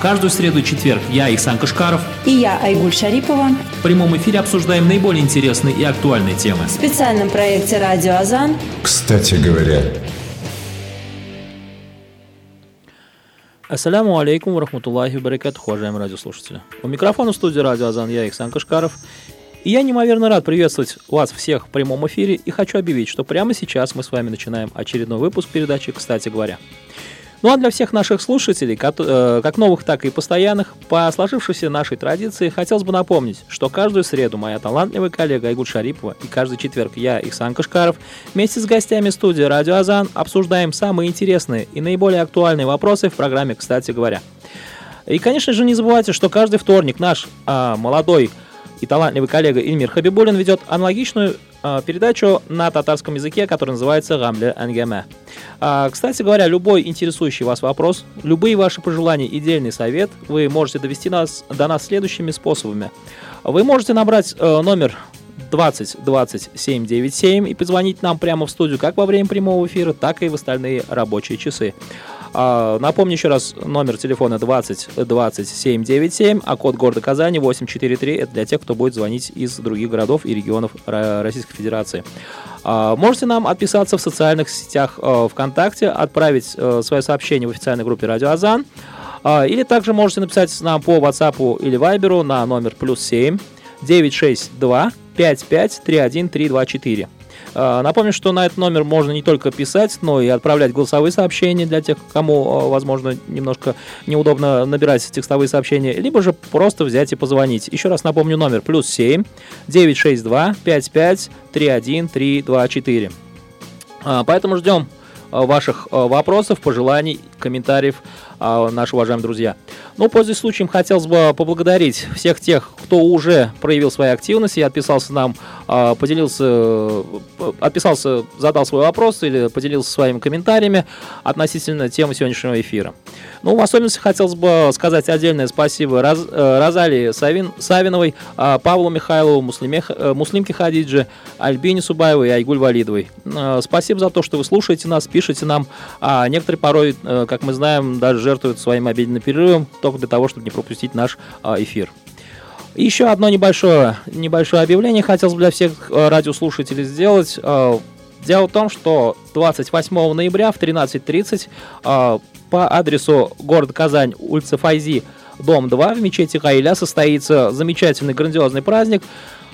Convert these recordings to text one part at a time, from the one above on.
Каждую среду и четверг я, Ихсан Кашкаров и я, Айгуль Шарипова в прямом эфире обсуждаем наиболее интересные и актуальные темы. В специальном проекте «Радио Азан». Кстати говоря, Ассаляму алейкум, рахматуллахи баракат, уважаемые радиослушатели. У микрофона в студии радио Азан я, Ихсан Кашкаров. И я неимоверно рад приветствовать вас всех в прямом эфире и хочу объявить, что прямо сейчас мы с вами начинаем очередной выпуск передачи «Кстати говоря». Ну а для всех наших слушателей, э, как новых, так и постоянных, по сложившейся нашей традиции, хотелось бы напомнить, что каждую среду моя талантливая коллега Айгуль Шарипова и каждый четверг я, Ихсан Кашкаров, вместе с гостями студии «Радио Азан» обсуждаем самые интересные и наиболее актуальные вопросы в программе «Кстати говоря». И, конечно же, не забывайте, что каждый вторник наш а, молодой и талантливый коллега Ильмир Хабибулин ведет аналогичную передачу на татарском языке, которая называется «Гамле Ангеме». А, кстати говоря, любой интересующий вас вопрос, любые ваши пожелания и дельный совет вы можете довести нас, до нас следующими способами. Вы можете набрать э, номер 20 20 797 и позвонить нам прямо в студию как во время прямого эфира, так и в остальные рабочие часы. А, напомню еще раз, номер телефона 20 20 797, а код города Казани 843. Это для тех, кто будет звонить из других городов и регионов Российской Федерации. А, можете нам отписаться в социальных сетях э, ВКонтакте, отправить э, свое сообщение в официальной группе Радио Азан. А, или также можете написать нам по WhatsApp или Viber на номер плюс 7 962 55 31 324. А, напомню, что на этот номер можно не только писать, но и отправлять голосовые сообщения для тех, кому, а, возможно, немножко неудобно набирать текстовые сообщения, либо же просто взять и позвонить. Еще раз напомню номер плюс 7 962 55 31 324. Поэтому ждем а, ваших вопросов, пожеланий, комментариев, наши уважаемые друзья. Ну, пользуясь случаем, хотелось бы поблагодарить всех тех, кто уже проявил свою активность и отписался нам, а, поделился, э, отписался, задал свой вопрос или поделился своими комментариями относительно темы сегодняшнего эфира. Ну, в особенности хотелось бы сказать отдельное спасибо Роз, э, Розалии Савин, Савиновой, а, Павлу Михайлову, Муслиме, э, Муслимке Хадидже, Альбине Субаевой и Айгуль Валидовой. Спасибо за то, что вы слушаете нас, пишете нам. А некоторые порой, как мы знаем, даже жертвуют своим обеденным перерывом, только для того, чтобы не пропустить наш а, эфир. еще одно небольшое, небольшое объявление хотелось бы для всех а, радиослушателей сделать. А, дело в том, что 28 ноября в 13.30 по адресу город Казань, улица Файзи, дом 2 в мечети Каиля состоится замечательный грандиозный праздник,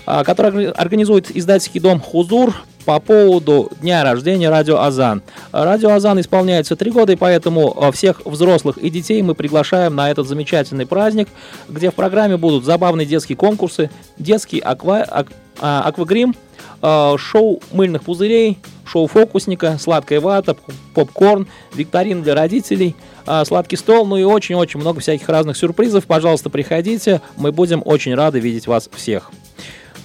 который организует издательский дом «Хузур» по поводу дня рождения Радио Азан. Радио Азан исполняется три года, и поэтому э, всех взрослых и детей мы приглашаем на этот замечательный праздник, где в программе будут забавные детские конкурсы, детский аква, ак, а, аквагрим, э, шоу мыльных пузырей, шоу фокусника, сладкая вата, попкорн, викторин для родителей, э, сладкий стол, ну и очень-очень много всяких разных сюрпризов. Пожалуйста, приходите, мы будем очень рады видеть вас всех.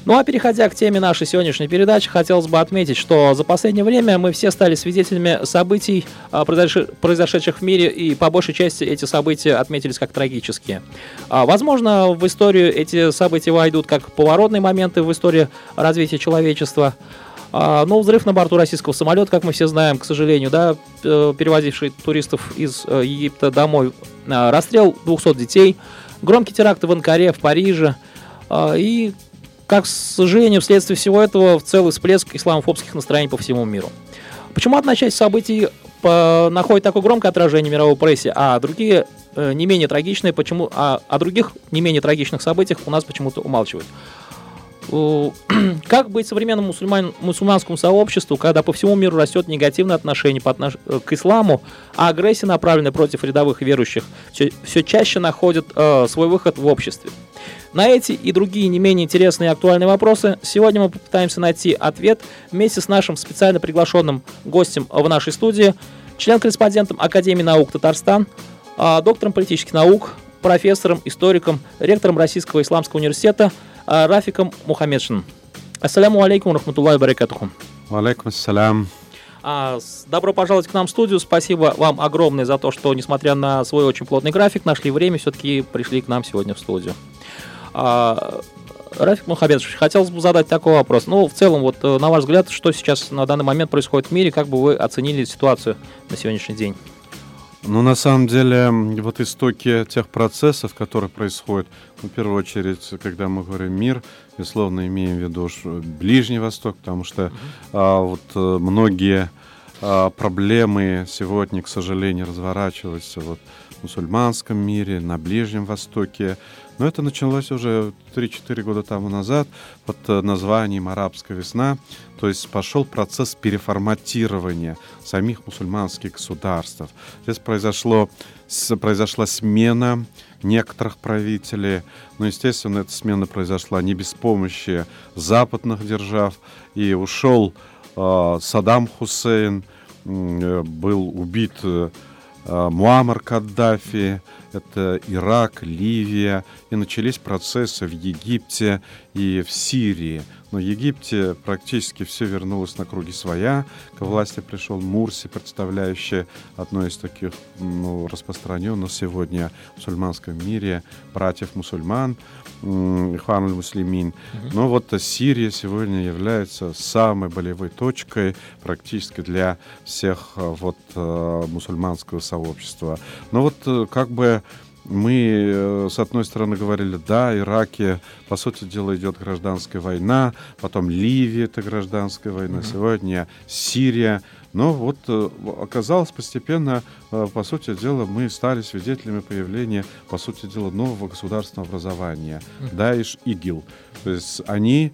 Ну а переходя к теме нашей сегодняшней передачи, хотелось бы отметить, что за последнее время мы все стали свидетелями событий, а, произошедших в мире, и по большей части эти события отметились как трагические. А, возможно, в историю эти события войдут как поворотные моменты в истории развития человечества. А, но взрыв на борту российского самолета, как мы все знаем, к сожалению, да, э, перевозивший туристов из э, Египта домой, расстрел 200 детей, громкие теракты в Анкаре, в Париже и как, к сожалению, вследствие всего этого в целый всплеск исламофобских настроений по всему миру. Почему одна часть событий по, находит такое громкое отражение в мировой прессе, а другие э, не менее трагичные, почему, а о других не менее трагичных событиях у нас почему-то умалчивают. Как быть современному мусульман, мусульманскому сообществу, когда по всему миру растет негативное отношение по отнош... Э, к исламу, а агрессия, направленная против рядовых верующих, все, все чаще находит э, свой выход в обществе? На эти и другие не менее интересные и актуальные вопросы сегодня мы попытаемся найти ответ вместе с нашим специально приглашенным гостем в нашей студии, член-корреспондентом Академии наук Татарстан, а, доктором политических наук, профессором, историком, ректором Российского исламского университета а, Рафиком Мухаммедшиным. Ассаляму алейкум, рахматуллахи баракатуху. Алейкум ассалям. А, добро пожаловать к нам в студию. Спасибо вам огромное за то, что, несмотря на свой очень плотный график, нашли время, все-таки пришли к нам сегодня в студию. А, Рафик Мухабедович, хотелось бы задать такой вопрос. Ну, в целом, вот э, на ваш взгляд, что сейчас на данный момент происходит в мире, как бы вы оценили ситуацию на сегодняшний день? Ну, на самом деле, вот истоки тех процессов, которые происходят, ну, в первую очередь, когда мы говорим мир, безусловно, имеем в виду Ближний Восток, потому что mm-hmm. а, вот э, многие а, проблемы сегодня, к сожалению, разворачиваются вот в мусульманском мире, на Ближнем Востоке. Но это началось уже 3-4 года тому назад под э, названием «Арабская весна». То есть пошел процесс переформатирования самих мусульманских государств. Здесь произошло, произошла смена некоторых правителей. Но, естественно, эта смена произошла не без помощи западных держав. И ушел э, Саддам Хусейн, э, был убит э, Муаммар Каддафи, это Ирак, Ливия, и начались процессы в Египте и в Сирии. Но в Египте практически все вернулось на круги своя. К власти пришел Мурси, представляющий одно из таких ну, распространенных сегодня в мусульманском мире братьев мусульман, Ихван муслимин Но вот Сирия сегодня является самой болевой точкой практически для всех вот э, мусульманского сообщества. Но вот э, как бы мы, э, с одной стороны, говорили, да, Ираке, по сути дела, идет гражданская война, потом Ливия, это гражданская война, mm-hmm. сегодня Сирия. Но вот э, оказалось постепенно, э, по сути дела, мы стали свидетелями появления, по сути дела, нового государственного образования. Даиш ИГИЛ. То есть они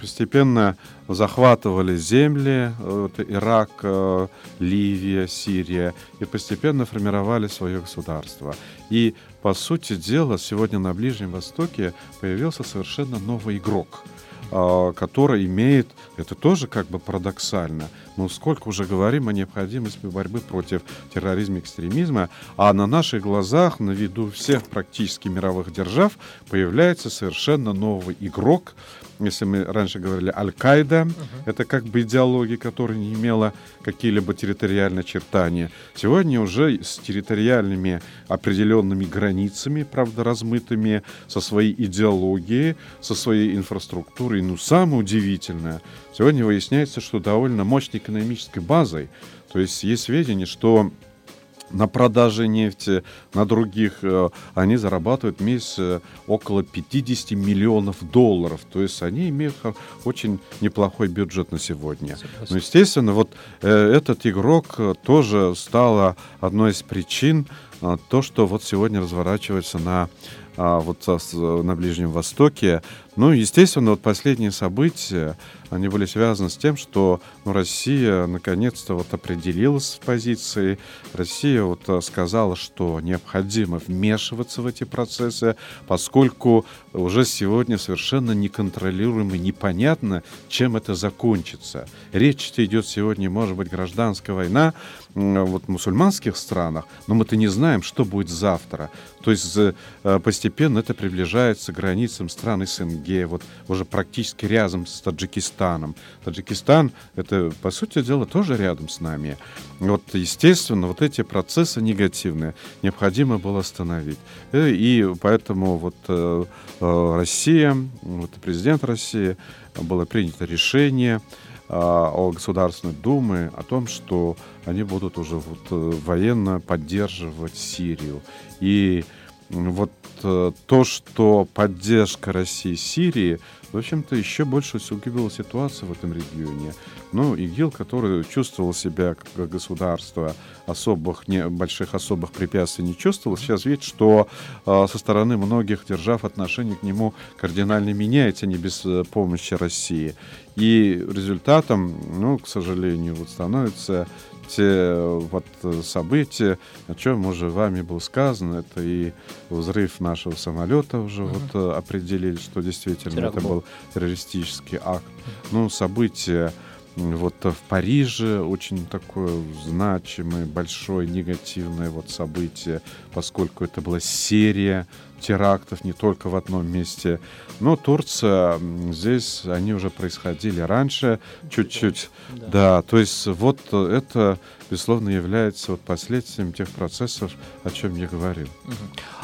постепенно захватывали земли, вот, Ирак, э, Ливия, Сирия, и постепенно формировали свое государство. И, по сути дела, сегодня на Ближнем Востоке появился совершенно новый игрок – который имеет, это тоже как бы парадоксально, мы сколько уже говорим о необходимости борьбы против терроризма и экстремизма, а на наших глазах, на виду всех практически мировых держав, появляется совершенно новый игрок, если мы раньше говорили Аль-Каида, uh-huh. это как бы идеология, которая не имела какие-либо территориальные очертания. Сегодня уже с территориальными определенными границами, правда, размытыми, со своей идеологией, со своей инфраструктурой. Ну, самое удивительное, сегодня выясняется, что довольно мощной экономической базой, то есть есть сведения, что на продаже нефти, на других, э, они зарабатывают в месяц э, около 50 миллионов долларов. То есть они имеют очень неплохой бюджет на сегодня. Но, естественно, вот э, этот игрок тоже стал одной из причин то, что вот сегодня разворачивается на а, вот на Ближнем Востоке. Ну, естественно, вот последние события, они были связаны с тем, что ну, Россия наконец-то вот определилась в позиции. Россия вот а, сказала, что необходимо вмешиваться в эти процессы, поскольку уже сегодня совершенно неконтролируемо непонятно, чем это закончится. Речь идет сегодня, может быть, гражданская война вот, в мусульманских странах, но мы-то не знаем, что будет завтра. То есть э, постепенно это приближается к границам стран СНГ, вот уже практически рядом с Таджикистаном. Таджикистан — это, по сути дела, тоже рядом с нами. Вот, естественно, вот эти процессы негативные необходимо было остановить. Э, и поэтому вот э, Россия, вот президент России, было принято решение о Государственной Думе о том, что они будут уже вот военно поддерживать Сирию. И вот э, то, что поддержка России Сирии, в общем-то, еще больше усугубила ситуацию в этом регионе. Ну, ИГИЛ, который чувствовал себя как государство, особых, не, больших особых препятствий не чувствовал, сейчас видит, что э, со стороны многих держав отношение к нему кардинально меняется, не без э, помощи России. И результатом, ну, к сожалению, вот становится те вот события, о чем уже вами было сказано, это и взрыв нашего самолета уже uh-huh. вот э, определили, что действительно Теракт это был террористический акт. Ну, события вот в Париже очень такое значимое, большое, негативное вот событие, поскольку это была серия терактов не только в одном месте. Но Турция, здесь они уже происходили раньше, чуть-чуть. Да. да, то есть вот это, безусловно, является вот последствием тех процессов, о чем я говорил.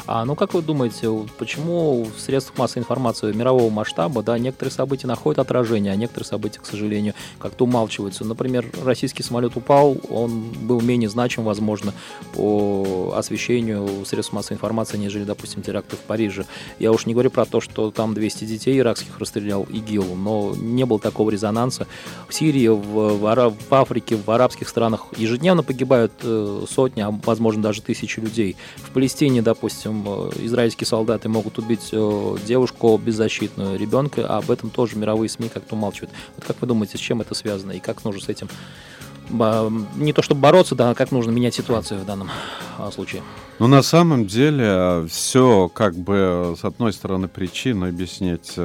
А ну как вы думаете, почему в средствах массовой информации мирового масштаба, да, некоторые события находят отражение, а некоторые события, к сожалению, как-то умалчиваются? Например, российский самолет упал, он был менее значим, возможно, по освещению средств массовой информации, нежели, допустим, теракты в Париже. Я уж не говорю про то, что там 200 детей иракских расстрелял ИГИЛ, но не было такого резонанса. В Сирии, в, в, в Африке, в арабских странах ежедневно погибают э, сотни, а возможно даже тысячи людей. В Палестине, допустим, Э, израильские солдаты могут убить э, девушку беззащитную, ребенка, а об этом тоже мировые СМИ как-то умалчивают. Вот как вы думаете, с чем это связано и как нужно с этим не то чтобы бороться, да, а как нужно менять ситуацию в данном а, случае? Ну, на самом деле, все как бы с одной стороны причину объяснить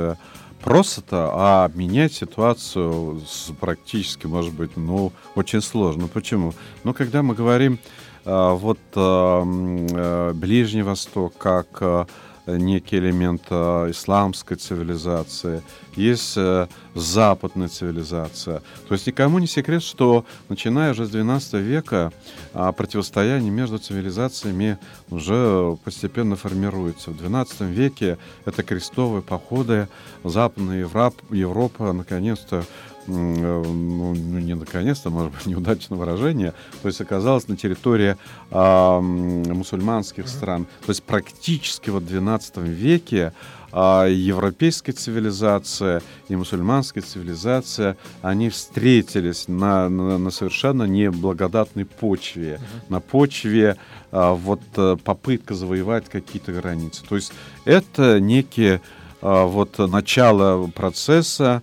э, просто, а менять ситуацию практически, может быть, ну, очень сложно. Почему? Ну, когда мы говорим а, вот э, Ближний Восток как некий элемент исламской цивилизации, есть э, западная цивилизация. То есть никому не секрет, что начиная уже с XII века противостояние между цивилизациями уже постепенно формируется. В XII веке это крестовые походы, Западная Европа, Европа наконец-то Э, ну, не наконец-то, может быть, неудачное выражение, то есть оказалась на территории а, мусульманских стран. То есть практически вот в XII веке а, европейская цивилизация и мусульманская цивилизация, они встретились на, на, на совершенно неблагодатной почве, uh-huh. на почве а, вот э, попытка завоевать какие-то границы. То есть это некие а, вот начало процесса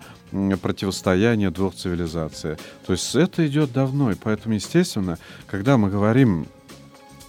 противостояния двух цивилизаций. То есть это идет давно, и поэтому, естественно, когда мы говорим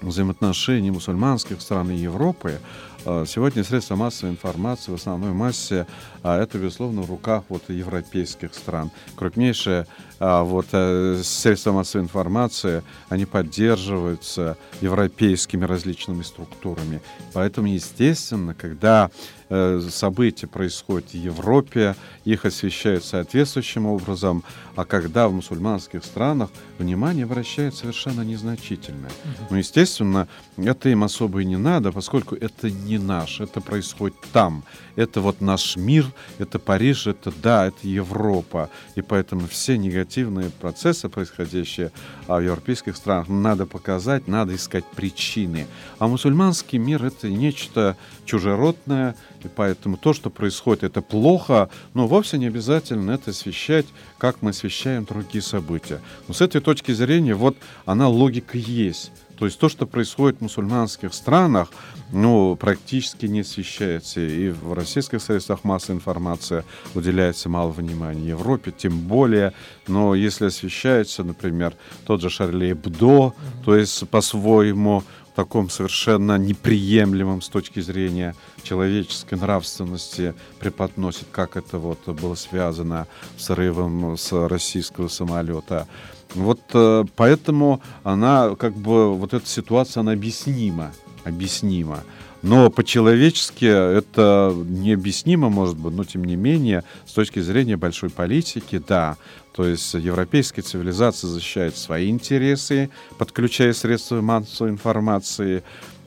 взаимоотношений мусульманских стран и Европы, а, сегодня средства массовой информации в основной массе а, это, безусловно, в руках вот европейских стран. Крупнейшие а, вот, э, средства массовой информации, они поддерживаются европейскими различными структурами. Поэтому, естественно, когда э, события происходят в Европе, их освещают соответствующим образом, а когда в мусульманских странах внимание обращает совершенно незначительное. Ну, естественно, это им особо и не надо, поскольку это не наш, это происходит там. Это вот наш мир, это Париж, это да, это Европа. И поэтому все негативные процессы, происходящие а, в европейских странах, надо показать, надо искать причины. А мусульманский мир — это нечто чужеродное, и поэтому то, что происходит, это плохо, но вовсе не обязательно это освещать, как мы освещаем другие события. Но с этой точки зрения, вот она логика есть. То есть то, что происходит в мусульманских странах, ну, практически не освещается. И в российских средствах массовой информации уделяется мало внимания. В Европе тем более. Но если освещается, например, тот же Шарли Эбдо, то есть по-своему таком совершенно неприемлемом с точки зрения человеческой нравственности преподносит, как это вот было связано с рывом с российского самолета. Вот э, поэтому она, как бы, вот эта ситуация, она объяснима, объяснима. Но по-человечески это необъяснимо, может быть, но тем не менее, с точки зрения большой политики, да. То есть европейская цивилизация защищает свои интересы, подключая средства массовой информации,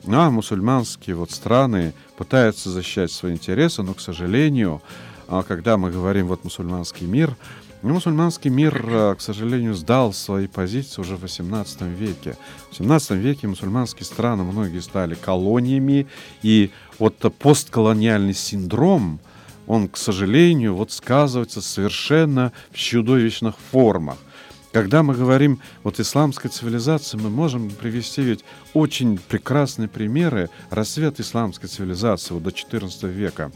ну, а мусульманские вот страны пытаются защищать свои интересы, но, к сожалению, а, когда мы говорим вот мусульманский мир, но мусульманский мир, э, к сожалению, сдал свои позиции уже в XVIII веке. В XVII веке мусульманские страны многие стали колониями, и вот постколониальный синдром, он, к сожалению, вот сказывается совершенно в чудовищных формах. Когда мы говорим вот исламской цивилизации, мы можем привести ведь очень прекрасные примеры расцвета исламской цивилизации вот до XIV века.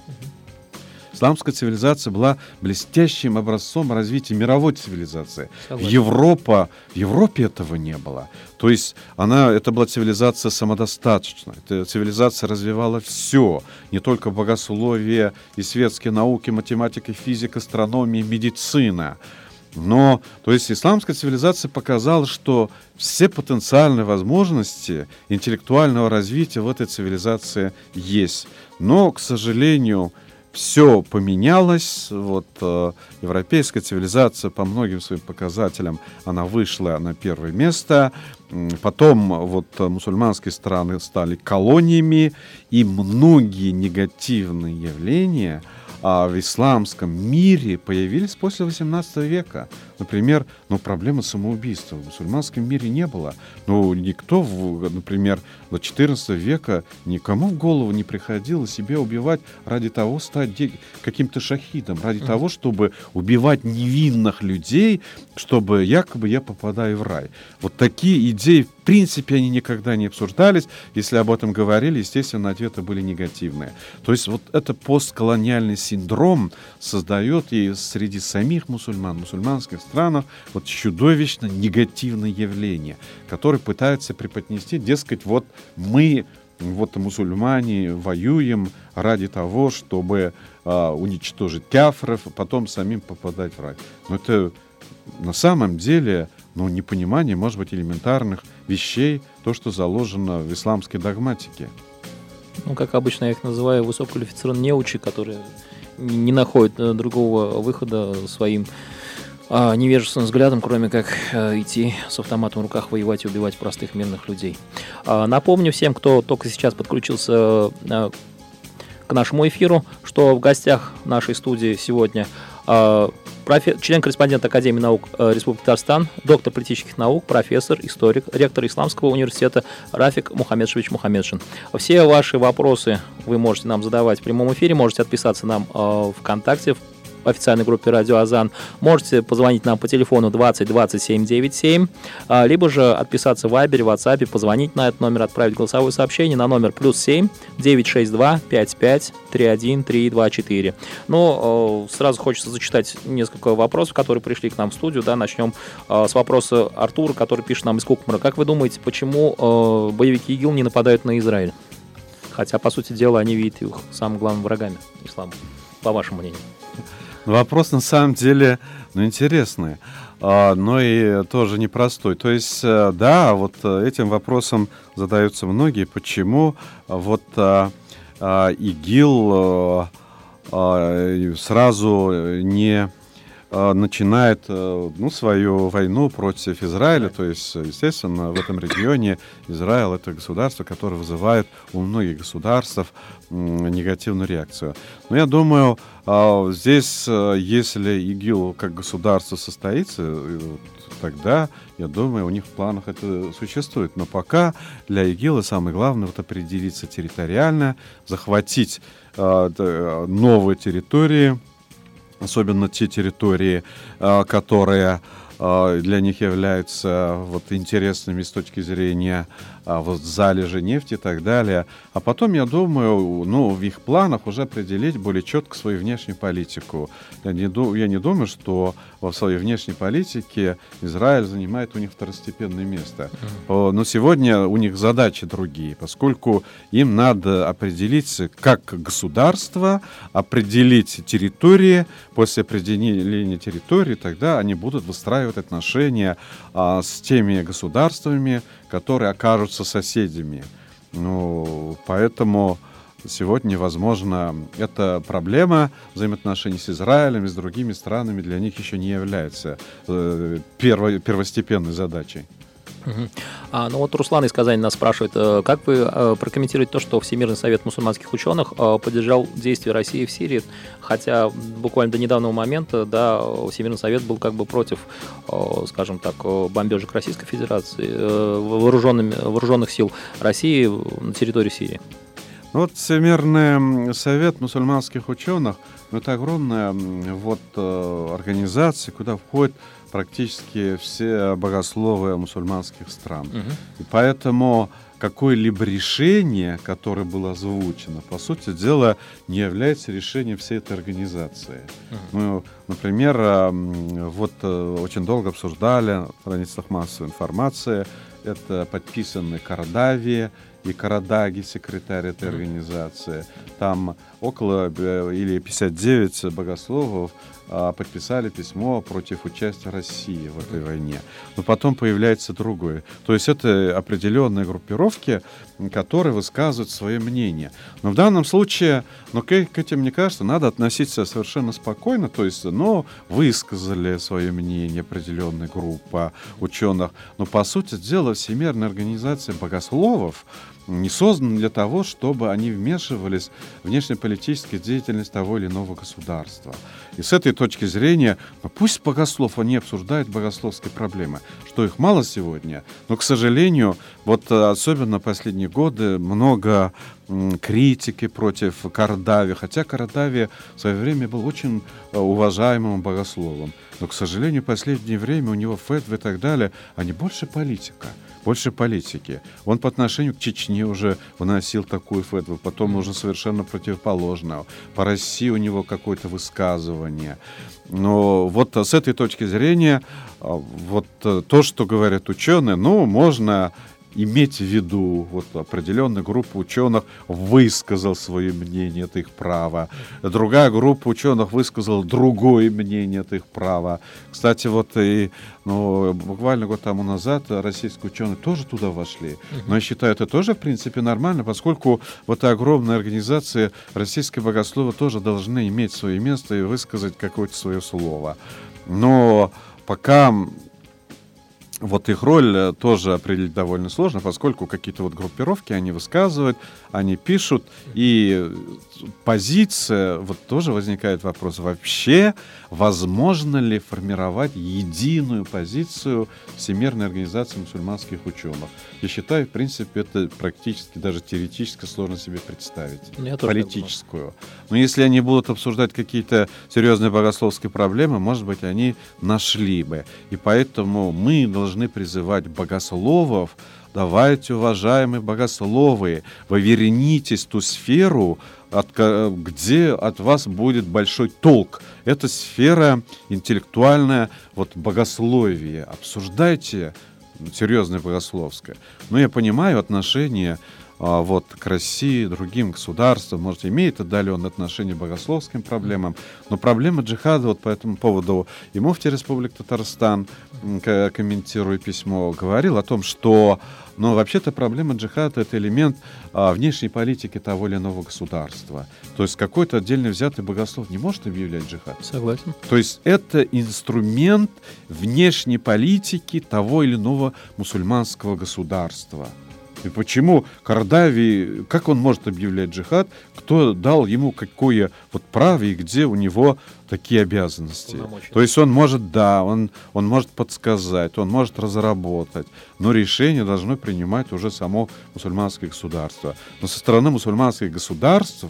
Исламская цивилизация была блестящим образцом развития мировой цивилизации. Европа, в Европе этого не было. То есть она, это была цивилизация самодостаточная. Эта цивилизация развивала все, не только богословие и светские науки, математика, физика, астрономия, медицина. Но, то есть, исламская цивилизация показала, что все потенциальные возможности интеллектуального развития в этой цивилизации есть. Но, к сожалению, все поменялось. Вот э, европейская цивилизация по многим своим показателям она вышла на первое место. Потом вот мусульманские страны стали колониями, и многие негативные явления – в исламском мире появились после 18 века. Например, ну, проблемы самоубийства в мусульманском мире не было. Ну, никто, например, до 14 века никому в голову не приходило себя убивать ради того, стать каким-то шахидом, ради mm-hmm. того, чтобы убивать невинных людей, чтобы якобы я попадаю в рай. Вот такие идеи, в принципе, они никогда не обсуждались. Если об этом говорили, естественно, ответы были негативные. То есть вот это постколониальный синдром создает и среди самих мусульман, мусульманских странах вот чудовищно негативное явление, которое пытается преподнести, дескать, вот мы вот мусульмане воюем ради того, чтобы а, уничтожить кяфров, а потом самим попадать в рай. Но это на самом деле ну, непонимание, может быть, элементарных вещей, то, что заложено в исламской догматике. Ну, как обычно я их называю, высококвалифицированные неучи, которые не находят э, другого выхода своим а, невежественным взглядом, кроме как а, идти с автоматом в руках воевать и убивать простых мирных людей. А, напомню всем, кто только сейчас подключился а, к нашему эфиру, что в гостях нашей студии сегодня профи... член-корреспондент Академии наук Республики Татарстан, доктор политических наук, профессор, историк, ректор Исламского университета Рафик Мухаммедшевич Мухаммедшин. Все ваши вопросы вы можете нам задавать в прямом эфире, можете отписаться нам в ВКонтакте, в официальной группе Радио Азан. Можете позвонить нам по телефону 20 27 97, либо же отписаться в Вайбере, WhatsApp, позвонить на этот номер, отправить голосовое сообщение на номер плюс 7 962 55 31 324. Ну, сразу хочется зачитать несколько вопросов, которые пришли к нам в студию. Да, начнем э, с вопроса Артура, который пишет нам из Кукмара. Как вы думаете, почему э, боевики ИГИЛ не нападают на Израиль? Хотя, по сути дела, они видят их самыми главными врагами ислама, по вашему мнению. Вопрос на самом деле ну, интересный, а, но и тоже непростой. То есть, э, да, вот э, этим вопросом задаются многие, почему вот а, а, ИГИЛ сразу не начинает ну, свою войну против Израиля. То есть, естественно, в этом регионе Израиль это государство, которое вызывает у многих государств негативную реакцию. Но я думаю, а, здесь, э, если ИГИЛ как государство состоится, э, тогда, я думаю, у них в планах это существует. Но пока для ИГИЛа самое главное вот определиться территориально, захватить новые территории, особенно те территории, а, которые для них являются вот интересными с точки зрения а, вот залежи нефти и так далее. А потом, я думаю, ну, в их планах уже определить более четко свою внешнюю политику. Я не, я не думаю, что во своей внешней политике Израиль занимает у них второстепенное место. Но сегодня у них задачи другие, поскольку им надо определить как государство, определить территории. После определения территории тогда они будут выстраивать отношения а, с теми государствами, которые окажутся соседями. Ну, поэтому сегодня, возможно, эта проблема взаимоотношений с Израилем и с другими странами для них еще не является э, первой, первостепенной задачей. А, ну вот Руслан из Казани нас спрашивает, э, как вы э, прокомментируете то, что Всемирный совет мусульманских ученых э, поддержал действия России в Сирии, хотя буквально до недавнего момента, да, Всемирный совет был как бы против, скажем так, бомбежек Российской Федерации, вооруженными, вооруженных сил России на территории Сирии. Ну вот Всемирный совет мусульманских ученых, ну, это огромная вот организация, куда входит практически все богословы мусульманских стран. Угу. И поэтому какое-либо решение, которое было озвучено, по сути дела, не является решением всей этой организации. Uh-huh. Ну, например, вот э, очень долго обсуждали на страницах массовой информации, это подписаны Кардави и Карадаги, секретарь этой организации. Там около э, или 59 богословов подписали письмо против участия России в этой войне. Но потом появляется другое. То есть это определенные группировки, которые высказывают свое мнение. Но в данном случае, ну, к, к этим, мне кажется, надо относиться совершенно спокойно. То есть, ну, высказали свое мнение определенная группа ученых. Но, по сути дела, Всемирная организация богословов, не созданы для того, чтобы они вмешивались в внешнеполитическую деятельность того или иного государства. И с этой точки зрения, ну, пусть богослов, они обсуждают богословские проблемы, что их мало сегодня, но, к сожалению, вот э, особенно последние годы много критики против Кардави, хотя Кардави в свое время был очень э, уважаемым богословом. Но, к сожалению, в последнее время у него фетвы и так далее, они больше политика больше политики. Он по отношению к Чечне уже выносил такую фетву, потом уже совершенно противоположную. По России у него какое-то высказывание. Но вот с этой точки зрения, а, вот э, то, что говорят ученые, ну, можно иметь в виду, вот определенная группа ученых высказал свое мнение, это их право. Другая группа ученых высказала другое мнение, это их право. Кстати, вот и ну, буквально год тому назад российские ученые тоже туда вошли. Но я считаю, это тоже, в принципе, нормально, поскольку вот огромные организации российские богословы тоже должны иметь свое место и высказать какое-то свое слово. Но пока вот их роль э, тоже определить довольно сложно, поскольку какие-то вот группировки они высказывают, они пишут, и позиция, вот тоже возникает вопрос, вообще возможно ли формировать единую позицию Всемирной организации мусульманских ученых? Я считаю, в принципе, это практически, даже теоретически сложно себе представить. Ну, я политическую. Но если они будут обсуждать какие-то серьезные богословские проблемы, может быть, они нашли бы. И поэтому мы должны призывать богословов, давайте, уважаемые богословы, вы вернитесь в ту сферу, от, где от вас будет большой толк. Это сфера интеллектуальная, вот богословие. Обсуждайте серьезное богословское. Но я понимаю отношение а, вот, к России, другим государствам, может, имеет отдаленное отношение к богословским проблемам, но проблема джихада вот по этому поводу и муфти Республики Татарстан, комментируя письмо, говорил о том, что но вообще-то проблема джихада — это элемент а, внешней политики того или иного государства. То есть какой-то отдельно взятый богослов не может объявлять джихад. Согласен. То есть это инструмент внешней политики того или иного мусульманского государства. И почему Кардави, как он может объявлять джихад, кто дал ему какое вот право и где у него такие обязанности. То есть он может, да, он, он может подсказать, он может разработать, но решение должно принимать уже само мусульманское государство. Но со стороны мусульманских государств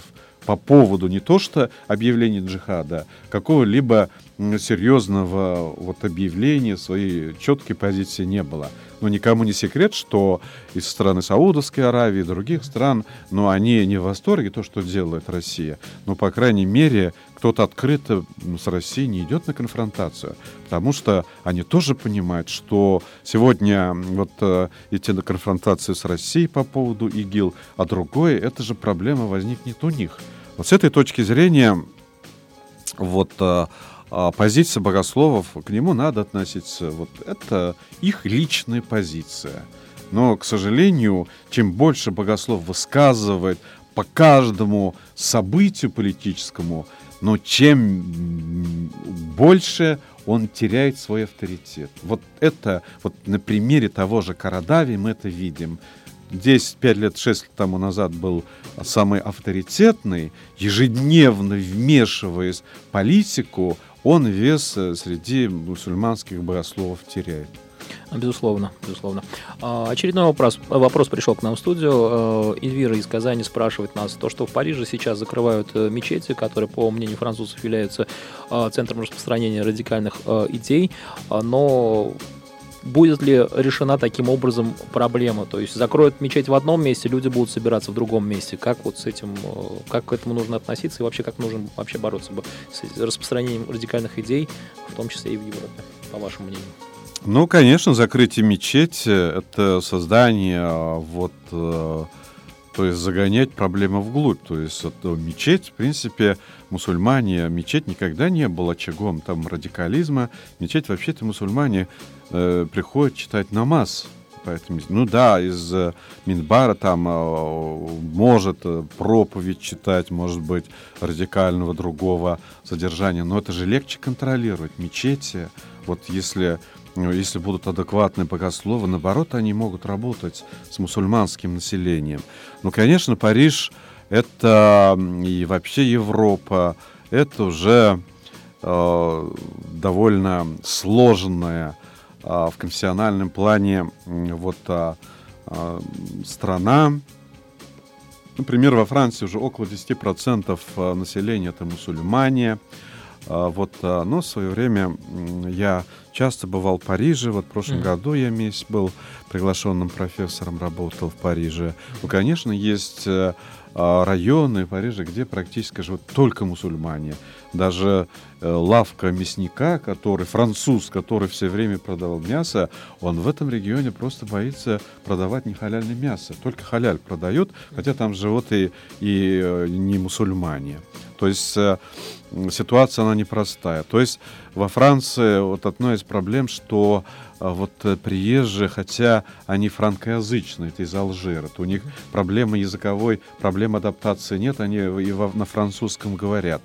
по поводу не то что объявления джихада, какого-либо серьезного вот объявления своей четкой позиции не было. Но никому не секрет, что из страны Саудовской Аравии и других стран, но они не в восторге то, что делает Россия. Но, по крайней мере, кто-то открыто с Россией не идет на конфронтацию, потому что они тоже понимают, что сегодня вот э, идти на конфронтацию с Россией по поводу ИГИЛ, а другое, это же проблема возникнет у них. Вот с этой точки зрения вот э, а, позиция богословов, к нему надо относиться, вот это их личная позиция. Но, к сожалению, чем больше богослов высказывает по каждому событию политическому, но чем больше он теряет свой авторитет. Вот это, вот на примере того же Карадави мы это видим. 10-5 лет, 6 лет тому назад был самый авторитетный, ежедневно вмешиваясь в политику, он вес э, среди мусульманских богословов теряет. Безусловно, безусловно. А, очередной вопрос, вопрос пришел к нам в студию. Э, Эльвира из Казани спрашивает нас, то, что в Париже сейчас закрывают э, мечети, которые, по мнению французов, являются центром распространения радикальных идей, но будет ли решена таким образом проблема? То есть закроют мечеть в одном месте, люди будут собираться в другом месте. Как вот с этим, э, как к этому нужно относиться и вообще как нужно вообще бороться с распространением радикальных идей, в том числе и в Европе, по вашему мнению? Ну, конечно, закрытие мечети — это создание э, вот э, то есть загонять проблему вглубь. То есть вот, э, мечеть, в принципе, мусульмане, мечеть никогда не был очагом там радикализма. Мечеть вообще-то мусульмане э, приходят читать намаз. Поэтому, ну да, из э, Минбара там э, может э, проповедь читать, может быть, радикального другого содержания, но это же легче контролировать. Мечети, вот если если будут адекватные богословы, наоборот, они могут работать с мусульманским населением. Ну, конечно, Париж — это и вообще Европа, это уже э, довольно сложная э, в конфессиональном плане вот э, страна. Например, во Франции уже около 10% населения это мусульмане. Вот, но в свое время я часто бывал в Париже. Вот в прошлом mm. году я месяц был приглашенным профессором, работал в Париже. Ну, конечно, есть э, а, районы Парижа, где практически живут только мусульмане. Даже э, лавка мясника, который француз, который все время продавал мясо, он в этом регионе просто боится продавать не халяльное мясо. Только халяль продают, хотя там живут и, и э, не мусульмане. То есть э, ситуация, она непростая. То есть во Франции вот одна из проблем, что вот э, приезжие, хотя они франкоязычные, это из Алжира, то у них проблемы языковой, проблем адаптации нет, они и на французском говорят.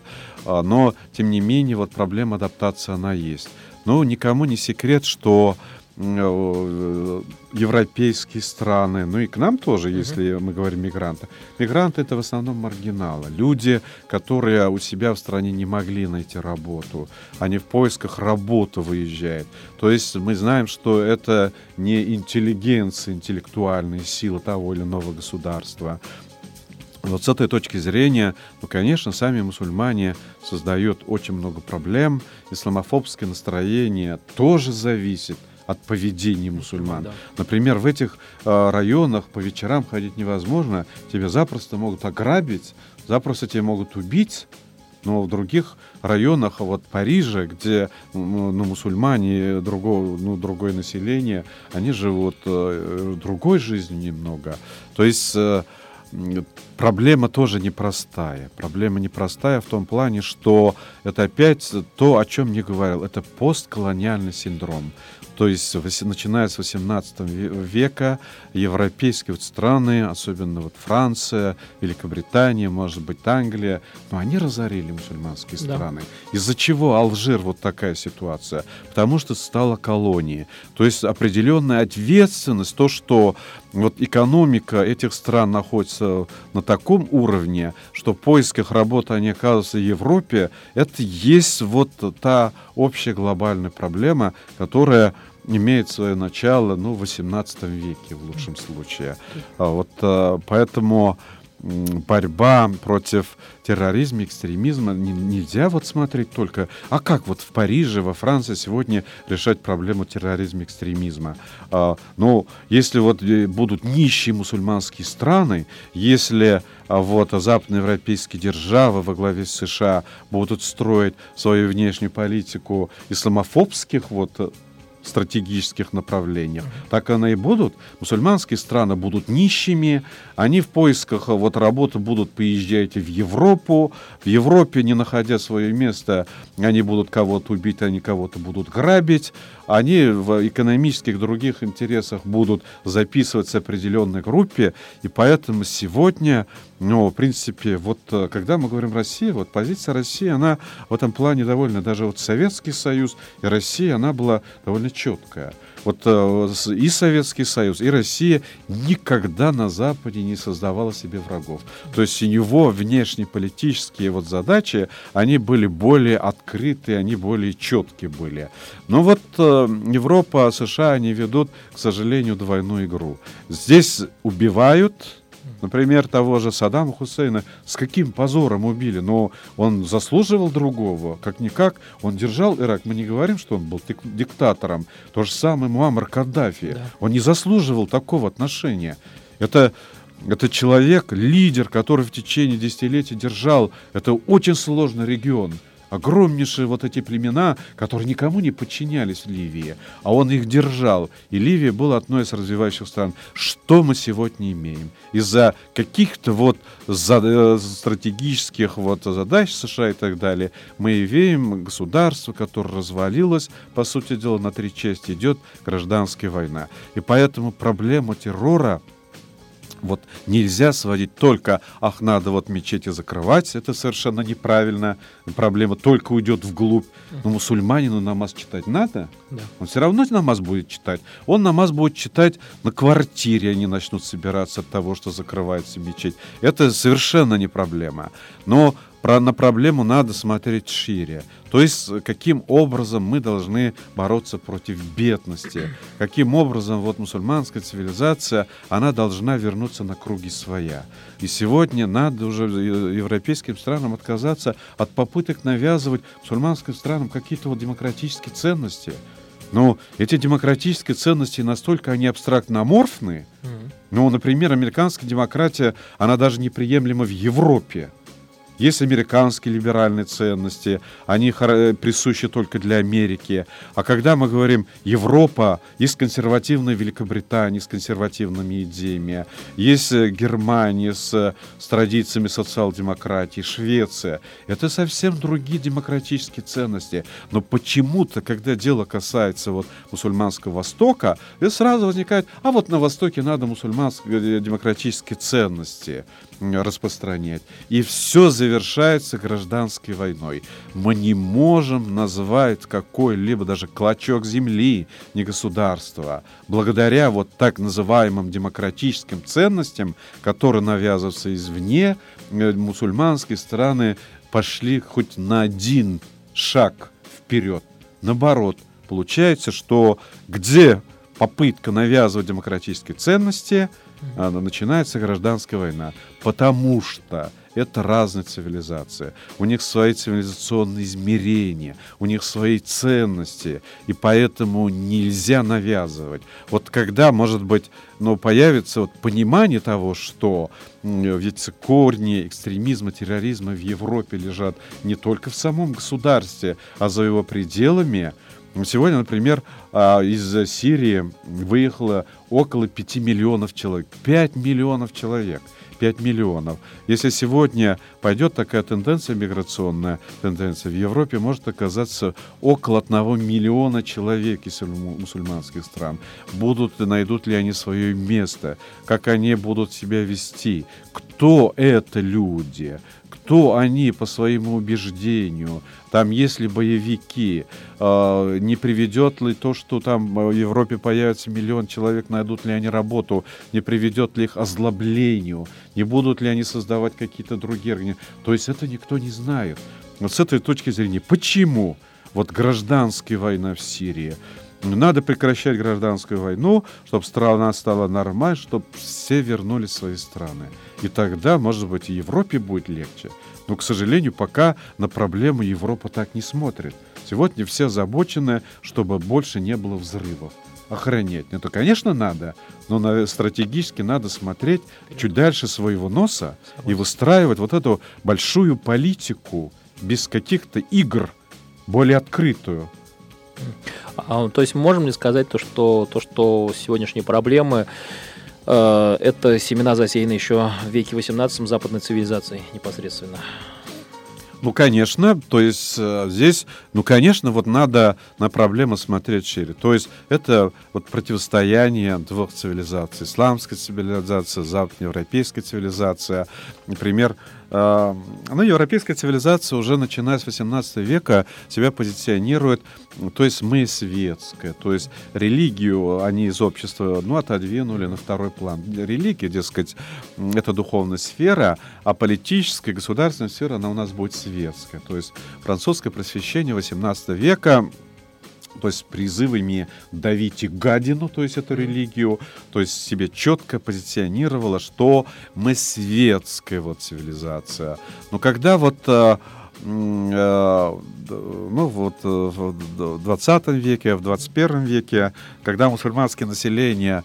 А, но, тем не менее, вот проблема адаптации, она есть. Но никому не секрет, что европейские страны, ну и к нам тоже, если uh-huh. мы говорим мигранты. Мигранты это в основном маргиналы, люди, которые у себя в стране не могли найти работу, они в поисках работы выезжают. То есть мы знаем, что это не интеллигенция, интеллектуальная сила того или иного государства. Вот с этой точки зрения, ну, конечно, сами мусульмане создают очень много проблем. Исламофобское настроение тоже зависит от поведения мусульман. Да. Например, в этих э, районах по вечерам ходить невозможно, тебя запросто могут ограбить, запросто тебя могут убить. Но в других районах, вот Парижа, где ну, ну, мусульмане, другого, ну, другое население, они живут э, другой жизнью немного. То есть э, проблема тоже непростая. Проблема непростая в том плане, что это опять то, о чем не говорил. Это постколониальный синдром. То есть, начиная с 18 века, европейские вот страны, особенно вот Франция, Великобритания, может быть, Англия, но они разорили мусульманские да. страны. Из-за чего Алжир вот такая ситуация? Потому что стала колонией. То есть определенная ответственность, то, что вот экономика этих стран находится на таком уровне, что в поисках работы они оказываются в Европе, это есть вот та общая глобальная проблема, которая имеет свое начало ну, в XVIII веке в лучшем случае. А вот, а, поэтому борьба против терроризма, экстремизма нельзя вот смотреть только, а как вот в Париже, во Франции сегодня решать проблему терроризма, экстремизма. А, ну, если вот э, будут нищие мусульманские страны, если а вот западноевропейские державы во главе с США будут строить свою внешнюю политику исламофобских вот стратегических направлениях. Так оно и будут. Мусульманские страны будут нищими, они в поисках вот работы будут поезжать в Европу. В Европе, не находя свое место, они будут кого-то убить, они кого-то будут грабить. Они в экономических других интересах будут записываться определенной группе. И поэтому сегодня, ну, в принципе, вот э, когда мы говорим Россия, вот позиция России, она в этом плане довольно, даже вот Советский Союз и Россия, она была довольно четкая. Вот э, и Советский Союз, и Россия никогда на Западе не создавала себе врагов. То есть у него внешнеполитические вот задачи, они были более открытые, они более четкие были. Но вот э, Европа, США, они ведут, к сожалению, двойную игру. Здесь убивают, Например, того же Саддама Хусейна с каким позором убили, но он заслуживал другого. Как-никак, он держал Ирак. Мы не говорим, что он был диктатором. То же самое Муаммар Каддафи. Да. Он не заслуживал такого отношения. Это это человек, лидер, который в течение десятилетий держал. Это очень сложный регион. Огромнейшие вот эти племена, которые никому не подчинялись Ливии, а он их держал. И Ливия была одной из развивающих стран. Что мы сегодня имеем? Из-за каких-то вот э, стратегических вот задач США и так далее, мы имеем государство, которое развалилось, по сути дела, на три части, идет гражданская война. И поэтому проблема террора вот нельзя сводить только, ах, надо вот мечети закрывать, это совершенно неправильно, проблема только уйдет вглубь. Но мусульманину намаз читать надо, да. он все равно намаз будет читать. Он намаз будет читать на квартире, они начнут собираться от того, что закрывается мечеть. Это совершенно не проблема. Но про, на проблему надо смотреть шире. То есть, каким образом мы должны бороться против бедности, каким образом вот мусульманская цивилизация, она должна вернуться на круги своя. И сегодня надо уже европейским странам отказаться от попыток навязывать мусульманским странам какие-то вот демократические ценности. Но эти демократические ценности настолько они абстрактно-аморфны, ну, например, американская демократия, она даже неприемлема в Европе. Есть американские либеральные ценности, они присущи только для Америки. А когда мы говорим Европа, есть консервативная Великобритания с консервативными идеями, есть э, Германия с, с традициями социал-демократии, Швеция. Это совсем другие демократические ценности. Но почему-то, когда дело касается вот мусульманского Востока, сразу возникает, а вот на Востоке надо мусульманские э, демократические ценности распространять. И все завершается гражданской войной. Мы не можем назвать какой-либо даже клочок земли не государство. Благодаря вот так называемым демократическим ценностям, которые навязываются извне, э, мусульманские страны пошли хоть на один шаг вперед. Наоборот, получается, что где попытка навязывать демократические ценности – начинается гражданская война, потому что это разные цивилизации. У них свои цивилизационные измерения, у них свои ценности, и поэтому нельзя навязывать. Вот когда, может быть, ну, появится вот понимание того, что ведь корни экстремизма, терроризма в Европе лежат не только в самом государстве, а за его пределами, Сегодня, например, а, из Сирии выехало около 5 миллионов человек. 5 миллионов человек. 5 миллионов. Если сегодня пойдет такая тенденция, миграционная тенденция, в Европе может оказаться около 1 миллиона человек из мусульманских стран. Будут, найдут ли они свое место, как они будут себя вести, кто это люди, кто они по своему убеждению, там есть ли боевики, э, не приведет ли то, что там в Европе появится миллион человек, найдут ли они работу, не приведет ли их озлоблению, не будут ли они создавать какие-то другие То есть это никто не знает. Вот с этой точки зрения, почему вот гражданская война в Сирии, надо прекращать гражданскую войну, чтобы страна стала нормальной, чтобы все вернулись в свои страны. И тогда, может быть, и Европе будет легче. Но, к сожалению, пока на проблему Европа так не смотрит. Сегодня все озабочены, чтобы больше не было взрывов. Охранять. Это, конечно, надо, но стратегически надо смотреть чуть дальше своего носа и выстраивать вот эту большую политику без каких-то игр, более открытую. А, то есть можем ли сказать то, что, то, что сегодняшние проблемы э, это семена засеяны еще в веке 18 западной цивилизацией непосредственно? Ну, конечно, то есть э, здесь, ну, конечно, вот надо на проблему смотреть шире. То есть это вот противостояние двух цивилизаций. Исламская цивилизация, западноевропейская цивилизация. Например, ну, европейская цивилизация уже начиная с 18 века себя позиционирует, то есть мы светская, то есть религию они из общества, ну, отодвинули на второй план. Религия, дескать, это духовная сфера, а политическая, государственная сфера, она у нас будет светская. То есть французское просвещение 18 века то есть призывами давить гадину, то есть эту религию, то есть себе четко позиционировала, что мы светская вот цивилизация. Но когда вот э, э, ну вот э, в 20 веке, в 21 веке, когда мусульманское население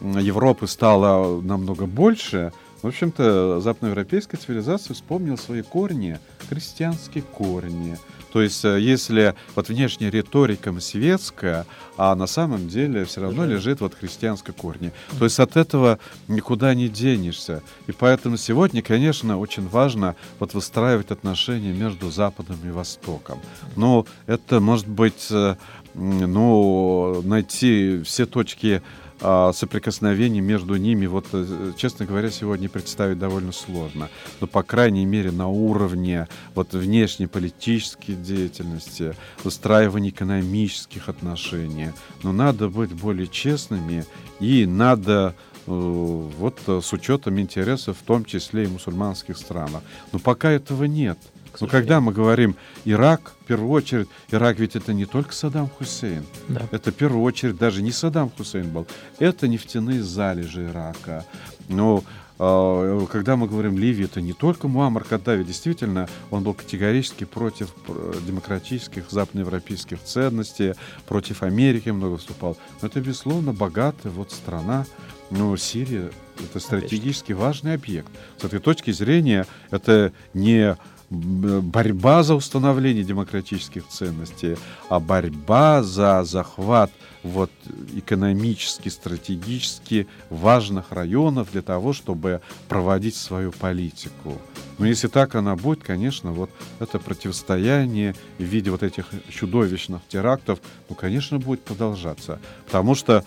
Европы стало намного больше, В общем-то, западноевропейская цивилизация вспомнила свои корни, христианские корни. То есть, э, если вот внешняя риторика светская, а на самом деле все равно лежит вот христианское корни. То есть от этого никуда не денешься. И поэтому сегодня, конечно, очень важно вот выстраивать отношения между Западом и Востоком. Но это может быть, э, ну, найти все точки а, соприкосновений между ними, вот, э, честно говоря, сегодня представить довольно сложно. Но, по крайней мере, на уровне вот, внешней политической деятельности, выстраивания экономических отношений. Но надо быть более честными и надо э, вот с учетом интересов, в том числе и мусульманских странах. Но пока этого нет. Но когда мы говорим Ирак, в первую очередь, Ирак ведь это не только Саддам Хусейн. Да. Это в первую очередь даже не Саддам Хусейн был. Это нефтяные залежи Ирака. Но а, когда мы говорим Ливия, это не только Муаммар Каддави, действительно, он был категорически против э, демократических западноевропейских ценностей, против Америки много выступал. Но это, безусловно, богатая вот страна, но Сирия — это стратегически важный объект. С этой точки зрения это не борьба за установление демократических ценностей, а борьба за захват вот, экономически, стратегически важных районов для того, чтобы проводить свою политику. Но если так она будет, конечно, вот это противостояние в виде вот этих чудовищных терактов, ну, конечно, будет продолжаться. Потому что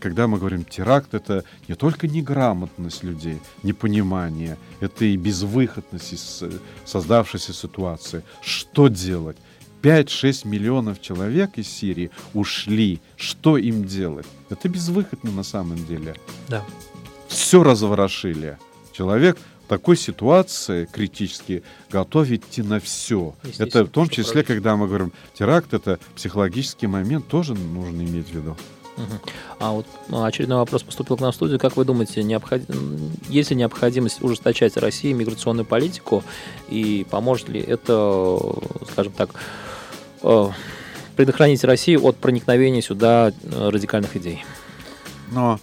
когда мы говорим теракт, это не только неграмотность людей, непонимание, это и безвыходность из э, создавшейся ситуации. Что делать? 5-6 миллионов человек из Сирии ушли. Что им делать? Это безвыходно на самом деле. Да. Все разворошили. Человек в такой ситуации критически готов идти на все. Это в том числе, когда мы говорим теракт, это психологический момент, тоже нужно иметь в виду. А вот ну, очередной вопрос поступил к нам в студию. Как вы думаете, необход... есть ли необходимость ужесточать России миграционную политику? И поможет ли это, скажем так, э, предохранить Россию от проникновения сюда э, радикальных идей? Но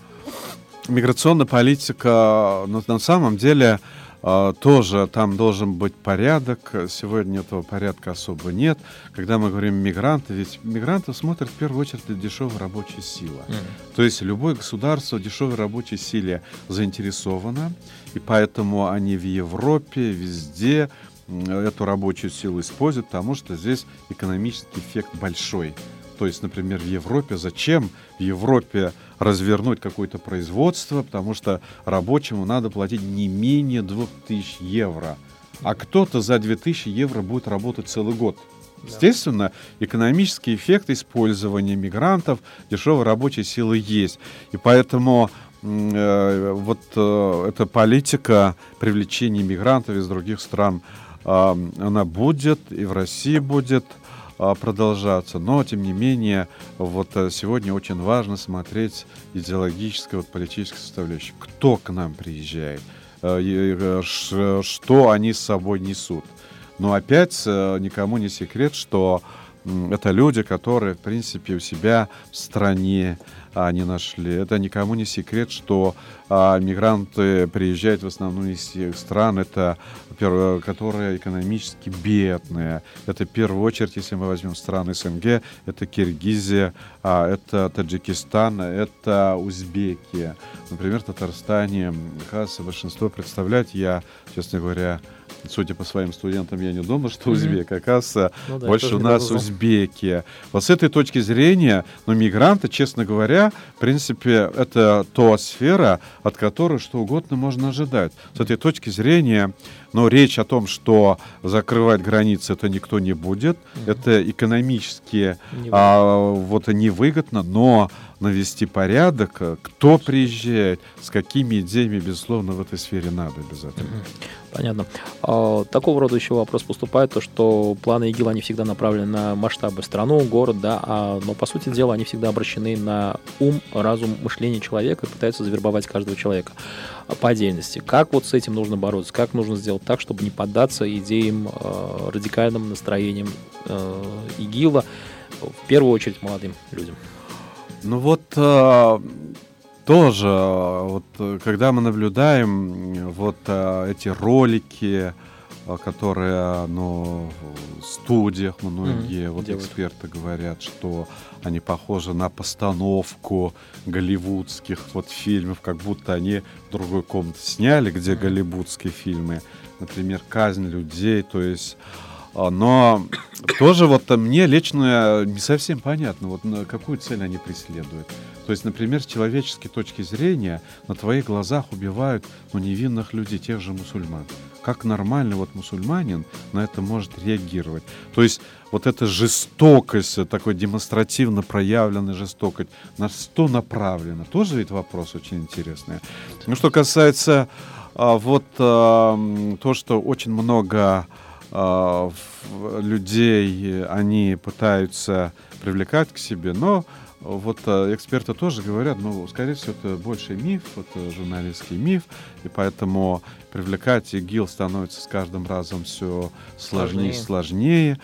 миграционная политика на самом деле тоже там должен быть порядок. Сегодня этого порядка особо нет. Когда мы говорим мигранты, ведь мигранты смотрят в первую очередь дешевая рабочая сила. Mm. То есть любое государство дешевой рабочей силе заинтересовано, и поэтому они в Европе, везде эту рабочую силу используют, потому что здесь экономический эффект большой. То есть, например, в Европе зачем в Европе развернуть какое-то производство, потому что рабочему надо платить не менее 2000 евро. А кто-то за 2000 евро будет работать целый год. Естественно, экономический эффект использования мигрантов, дешевой рабочей силы есть. И поэтому э, вот э, эта политика привлечения мигрантов из других стран, э, она будет и в России будет. А, продолжаться. Но, тем не менее, вот э, сегодня очень важно смотреть идеологическую, вот, политическую составляющую. Кто к нам приезжает? Э, э, что они с собой несут? Но опять никому не секрет, что это люди, которые, в принципе, у себя в стране они нашли. Это никому не секрет, что а, мигранты приезжают в основном из стран, это, которые экономически бедные. Это в первую очередь, если мы возьмем страны СНГ, это Киргизия, а, это Таджикистан, это Узбекия. Например, в Татарстане, кажется, большинство представлять, я, честно говоря, судя по своим студентам, я не думал, что узбек, оказывается, ну, да, больше у нас узбеки. Вот с этой точки зрения, ну, мигранты, честно говоря, в принципе, это та сфера, от которой что угодно можно ожидать. С этой точки зрения, но ну, речь о том, что закрывать границы это никто не будет, mm-hmm. это экономически а, вот невыгодно, но навести порядок, кто приезжает, с какими идеями, безусловно, в этой сфере надо обязательно. Понятно. А, такого рода еще вопрос поступает, то что планы ИГИЛ, они всегда направлены на масштабы страну, город, да, а, но по сути дела они всегда обращены на ум, разум, мышление человека и пытаются завербовать каждого человека по отдельности. Как вот с этим нужно бороться? Как нужно сделать так, чтобы не поддаться идеям, э, радикальным настроениям э, ИГИЛа, в первую очередь молодым людям? Ну вот э, тоже, вот, когда мы наблюдаем вот эти ролики, которые ну, в студиях многие mm-hmm. вот Делают. эксперты говорят, что они похожи на постановку голливудских вот фильмов, как будто они в другой комнате сняли, где mm-hmm. голливудские фильмы, например, казнь людей, то есть но тоже вот мне лично не совсем понятно, вот на какую цель они преследуют. То есть, например, с человеческой точки зрения на твоих глазах убивают ну, невинных людей, тех же мусульман. Как нормальный вот мусульманин на это может реагировать? То есть вот эта жестокость, такой демонстративно проявленная жестокость, на что направлена? Тоже ведь вопрос очень интересный. Ну, что касается а, вот а, то, что очень много а, людей они пытаются привлекать к себе, но вот а, эксперты тоже говорят, ну, скорее всего, это больше миф, это журналистский миф, и поэтому привлекать ИГИЛ становится с каждым разом все сложнее и сложнее,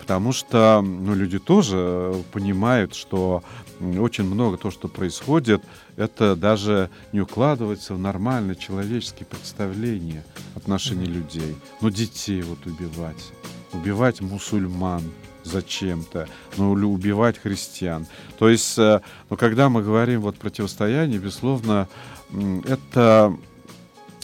потому что ну, люди тоже понимают, что очень много то, что происходит, это даже не укладывается в нормальное человеческие представления отношений mm-hmm. людей. Но ну, детей вот убивать, убивать мусульман, зачем-то, но убивать христиан. То есть, ну, когда мы говорим вот противостояние, безусловно, это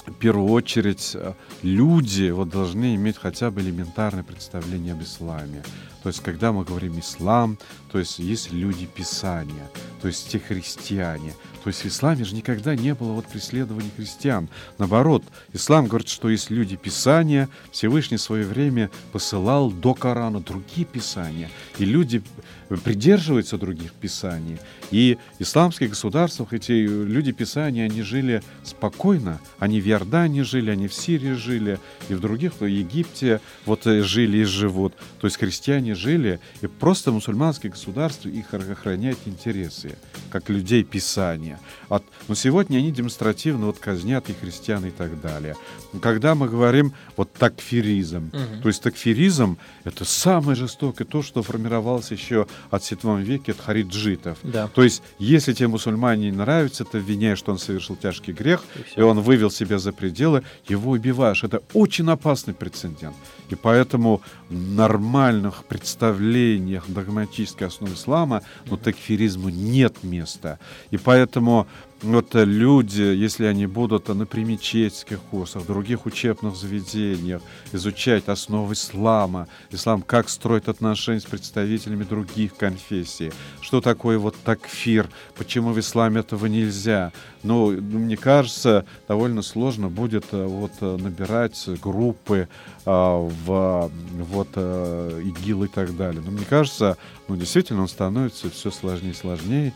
в первую очередь э, люди вот должны иметь хотя бы элементарное представление об исламе. То есть, когда мы говорим ислам, то есть есть люди Писания, то есть те христиане. То есть в исламе же никогда не было вот преследования христиан. Наоборот, ислам говорит, что есть люди Писания, Всевышний в свое время посылал до Корана другие Писания, и люди придерживаются других Писаний. И исламских государствах эти люди Писания, они жили спокойно. Они в Иордании жили, они в Сирии жили, и в других, в Египте вот э, жили и живут. То есть христиане жили, и просто мусульманские государства их охраняют интересы, как людей Писания. От, но сегодня они демонстративно вот казнят и христиан и так далее. Когда мы говорим вот такфиризм, угу. то есть такфиризм это самое жестокое, то, что формировалось еще от 7 веке, от хариджитов. Да. То есть, если тебе мусульмане не нравится, ты обвиняешь, что он совершил тяжкий грех, и, и он вывел себя за пределы, его убиваешь. Это очень опасный прецедент. И поэтому нормальных представлениях догматической основы ислама, ну, такфиризму нет места. И поэтому вот э, люди, если они будут на примечетских курсах, в других учебных заведениях изучать основы ислама, ислам, как строить отношения с представителями других конфессий, что такое вот такфир, почему в исламе этого нельзя. Ну, мне кажется, довольно сложно будет э, вот э, набирать группы а, в вот ИГИЛ и так далее. Но мне кажется, ну, действительно, он становится все сложнее и сложнее.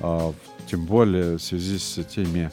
А, тем более в связи с теми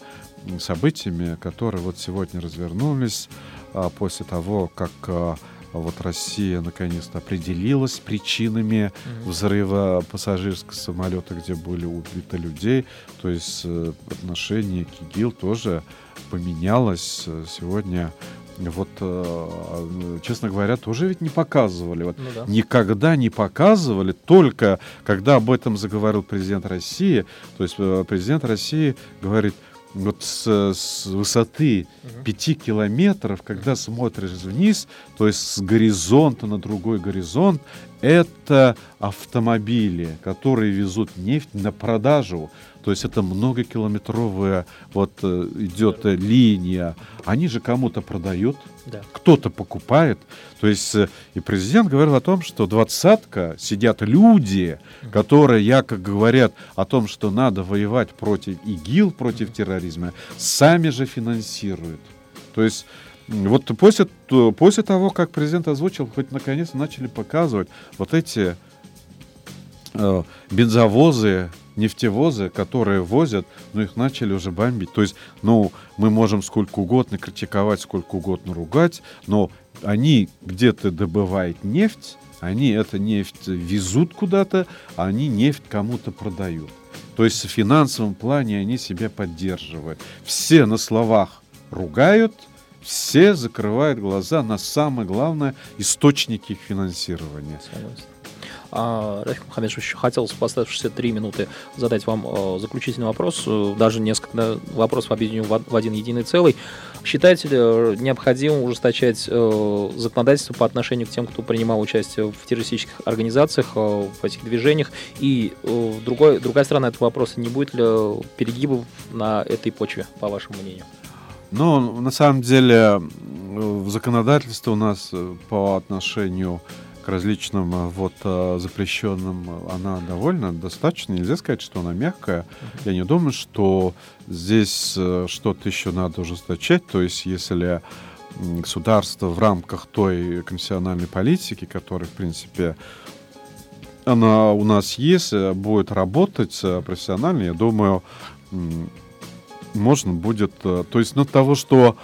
событиями, которые вот сегодня развернулись а, после того, как а, вот Россия наконец-то определилась с причинами mm-hmm. взрыва пассажирского самолета, где были убиты людей. То есть э, отношение к ИГИЛ тоже поменялось. Сегодня вот, э, честно говоря, тоже ведь не показывали. Вот, ну, да. Никогда не показывали, только когда об этом заговорил президент России. То есть э, президент России говорит, вот с, с высоты угу. 5 километров, когда смотришь вниз, то есть с горизонта на другой горизонт, это автомобили, которые везут нефть на продажу. То есть это многокилометровая вот э, идет э, линия. Они же кому-то продают, да. кто-то покупает. То есть э, и президент говорил о том, что двадцатка сидят люди, которые якобы говорят о том, что надо воевать против ИГИЛ, против терроризма, сами же финансируют. То есть вот после, после того, как президент озвучил, хоть наконец начали показывать вот эти бензовозы, нефтевозы, которые возят, но их начали уже бомбить. То есть, ну, мы можем сколько угодно критиковать, сколько угодно ругать, но они где-то добывают нефть, они эту нефть везут куда-то, а они нефть кому-то продают. То есть в финансовом плане они себя поддерживают. Все на словах ругают – все закрывают глаза на самое главное источники финансирования. А, Рафик Мухаммедович, хотел в оставшиеся три минуты задать вам э, заключительный вопрос, э, даже несколько вопросов объединю в один единый целый. Считаете ли э, необходимым ужесточать законодательство по отношению к тем, кто принимал участие в террористических организациях, в этих движениях? И другой, другая сторона этого вопроса, не будет ли перегибов на этой почве, по вашему мнению? Ну, на самом деле, в законодательстве у нас по отношению различным э, вот э, запрещенным, она довольно достаточно. Нельзя сказать, что она мягкая. Я не думаю, что здесь э, что-то еще надо ужесточать. То есть, если государство в рамках той конфессиональной политики, которая, в принципе, она у нас есть, будет работать профессионально, я думаю, можно будет... То есть, ну, того, что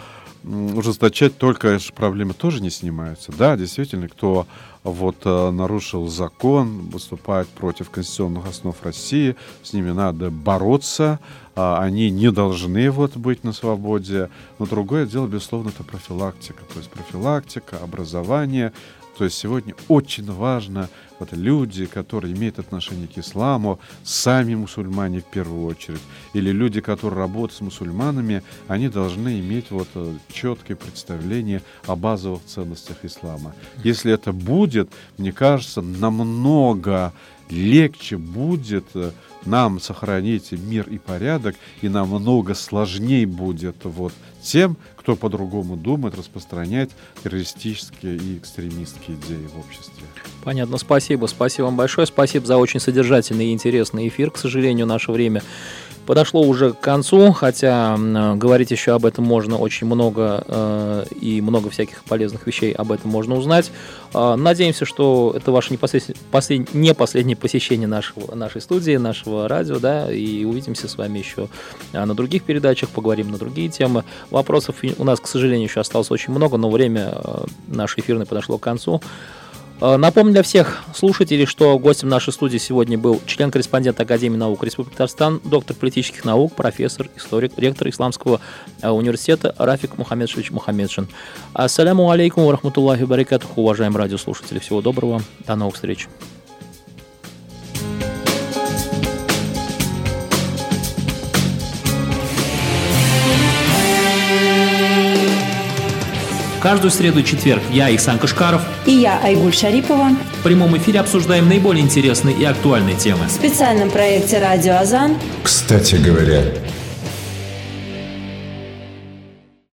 ужесточать только, конечно, проблемы тоже не снимаются. Да, действительно, кто вот э, нарушил закон, выступает против конституционных основ России, с ними надо бороться, а, они не должны вот быть на свободе. Но другое дело, безусловно, это профилактика. То есть профилактика, образование, то есть сегодня очень важно, вот люди, которые имеют отношение к исламу, сами мусульмане в первую очередь, или люди, которые работают с мусульманами, они должны иметь вот э, четкое представление о базовых ценностях ислама. Если это будет, мне кажется, намного легче будет э, нам сохранить мир и порядок, и намного сложнее будет вот тем, кто по-другому думает, распространять террористические и экстремистские идеи в обществе. Понятно, спасибо. Спасибо вам большое. Спасибо за очень содержательный и интересный эфир. К сожалению, наше время подошло уже к концу, хотя э, говорить еще об этом можно очень много э, и много всяких полезных вещей об этом можно узнать. Э, надеемся, что это ваше не, послед... послед... не последнее посещение нашего, нашей студии, нашего радио, да, и увидимся с вами еще э, на других передачах, поговорим на другие темы. Вопросов у нас, к сожалению, еще осталось очень много, но время э, наше эфирное подошло к концу. Э, напомню для всех слушателей, что гостем нашей студии сегодня был член-корреспондент Академии наук Республики Татарстан, доктор политических наук, профессор, историк, ректор Исламского э, университета Рафик Мухаммедшевич Мухаммедшин. Ассаляму алейкум рахматуллахи баракатуху, уважаемые радиослушатели. Всего доброго, до новых встреч. Каждую среду и четверг я, Ихсан Кашкаров и я, Айгуль Шарипова в прямом эфире обсуждаем наиболее интересные и актуальные темы. В специальном проекте «Радио Азан» Кстати говоря,